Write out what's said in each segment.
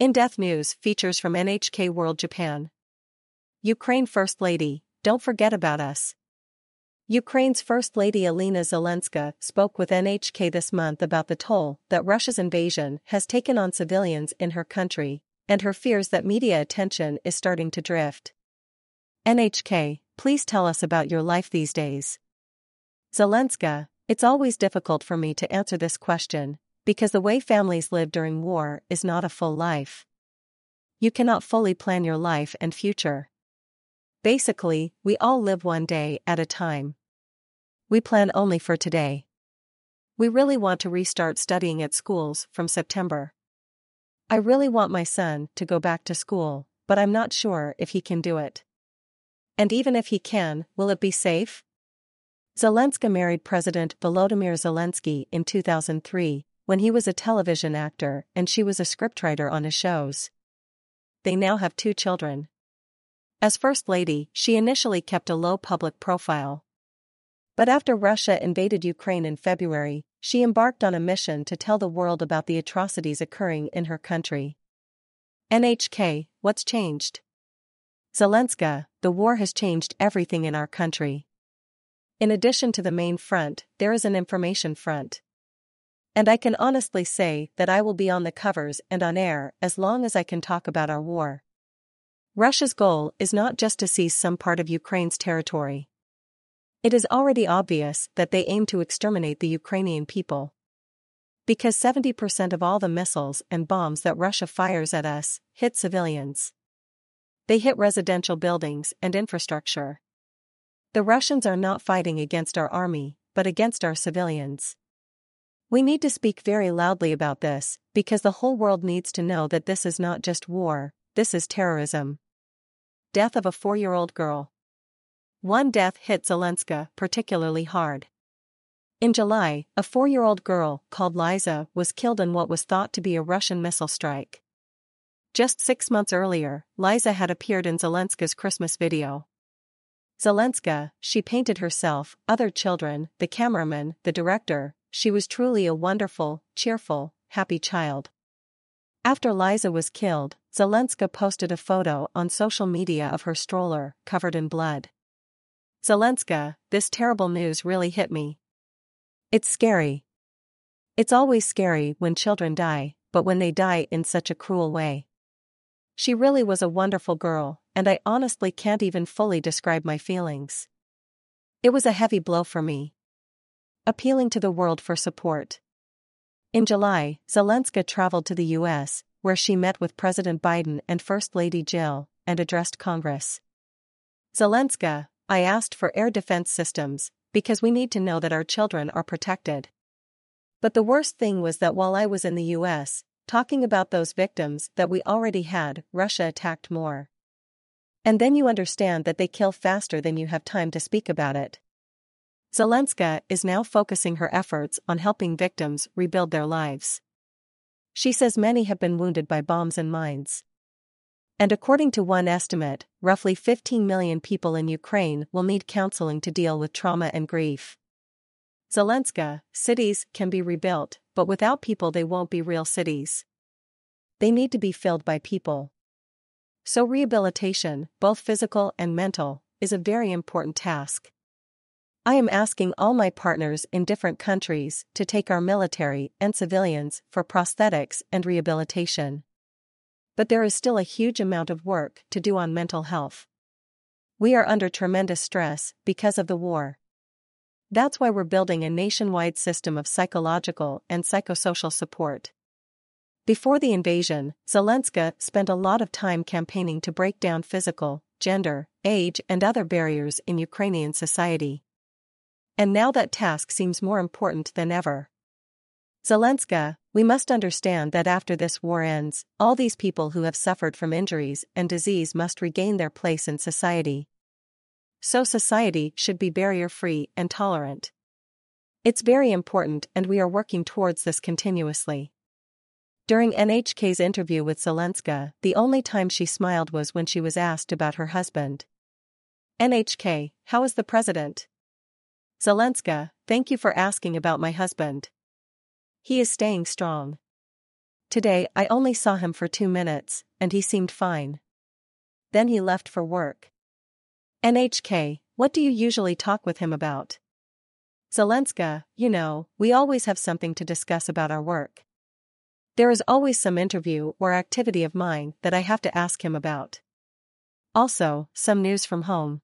In-depth news features from NHK World Japan. Ukraine First Lady, don't forget about us. Ukraine's First Lady Olena Zelenska spoke with NHK this month about the toll that Russia's invasion has taken on civilians in her country, and her fears that media attention is starting to drift. NHK, please tell us about your life these days. Zelenska, it's always difficult for me to answer this question, because the way families live during war is not a full life. You cannot fully plan your life and future. Basically, we all live one day at a time. We plan only for today. We really want to restart studying at schools from September. I really want my son to go back to school, but I'm not sure if he can do it. And even if he can, will it be safe? Zelenska married President Volodymyr Zelensky in 2003, when he was a television actor and she was a scriptwriter on his shows. They now have two children. As First Lady, she initially kept a low public profile. But after Russia invaded Ukraine in February, she embarked on a mission to tell the world about the atrocities occurring in her country. NHK, what's changed? Zelenska, the war has changed everything in our country. In addition to the main front, there is an information front. And I can honestly say that I will be on the covers and on air as long as I can talk about our war. Russia's goal is not just to seize some part of Ukraine's territory. It is already obvious that they aim to exterminate the Ukrainian people. Because 70% of all the missiles and bombs that Russia fires at us hit civilians. They hit residential buildings and infrastructure. The Russians are not fighting against our army, but against our civilians. We need to speak very loudly about this, because the whole world needs to know that this is not just war, this is terrorism. Death of a four year old girl. One death hit Zelenska particularly hard. In July, a four year old girl called Liza was killed in what was thought to be a Russian missile strike. Just six months earlier, Liza had appeared in Zelenska's Christmas video. Zelenska, she painted herself, other children, the cameraman, the director, she was truly a wonderful, cheerful, happy child. After Liza was killed, Zelenska posted a photo on social media of her stroller, covered in blood. Zelenska, this terrible news really hit me. It's scary. It's always scary when children die, but when they die in such a cruel way. She really was a wonderful girl, and I honestly can't even fully describe my feelings. It was a heavy blow for me. Appealing to the world for support. In July, Zelenska traveled to the U.S., where she met with President Biden and First Lady Jill, and addressed Congress. Zelenska, I asked for air defense systems, because we need to know that our children are protected. But the worst thing was that while I was in the US, talking about those victims that we already had, Russia attacked more. And then you understand that they kill faster than you have time to speak about it. Zelenska is now focusing her efforts on helping victims rebuild their lives. She says many have been wounded by bombs and mines. And according to one estimate, roughly 15 million people in Ukraine will need counseling to deal with trauma and grief. Zelenska, cities can be rebuilt, but without people they won't be real cities. They need to be filled by people. So rehabilitation, both physical and mental, is a very important task. I am asking all my partners in different countries to take our military and civilians for prosthetics and rehabilitation. But there is still a huge amount of work to do on mental health. We are under tremendous stress because of the war. That's why we're building a nationwide system of psychological and psychosocial support. Before the invasion, Zelenska spent a lot of time campaigning to break down physical, gender, age, and other barriers in Ukrainian society. And now that task seems more important than ever. Zelenska, we must understand that after this war ends, all these people who have suffered from injuries and disease must regain their place in society. So society should be barrier free and tolerant. It's very important and we are working towards this continuously. During NHK's interview with Zelenska, the only time she smiled was when she was asked about her husband. NHK, how is the president? Zelenska, thank you for asking about my husband. He is staying strong. Today I only saw him for two minutes, and he seemed fine. Then he left for work. NHK, what do you usually talk with him about? Zelenska, you know, we always have something to discuss about our work. There is always some interview or activity of mine that I have to ask him about. Also, some news from home.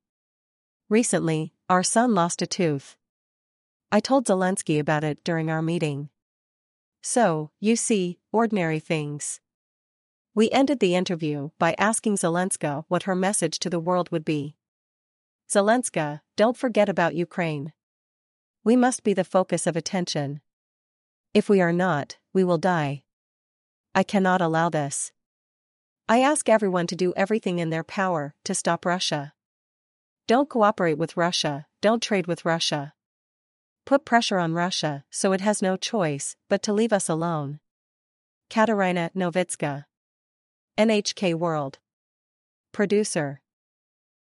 Recently, our son lost a tooth. I told Zelensky about it during our meeting. So, you see, ordinary things. We ended the interview by asking Zelenska what her message to the world would be. Zelenska, don't forget about Ukraine. We must be the focus of attention. If we are not, we will die. I cannot allow this. I ask everyone to do everything in their power to stop Russia. Don't cooperate with Russia, don't trade with Russia. Put pressure on Russia so it has no choice but to leave us alone. Katerina Novitska. NHK World. Producer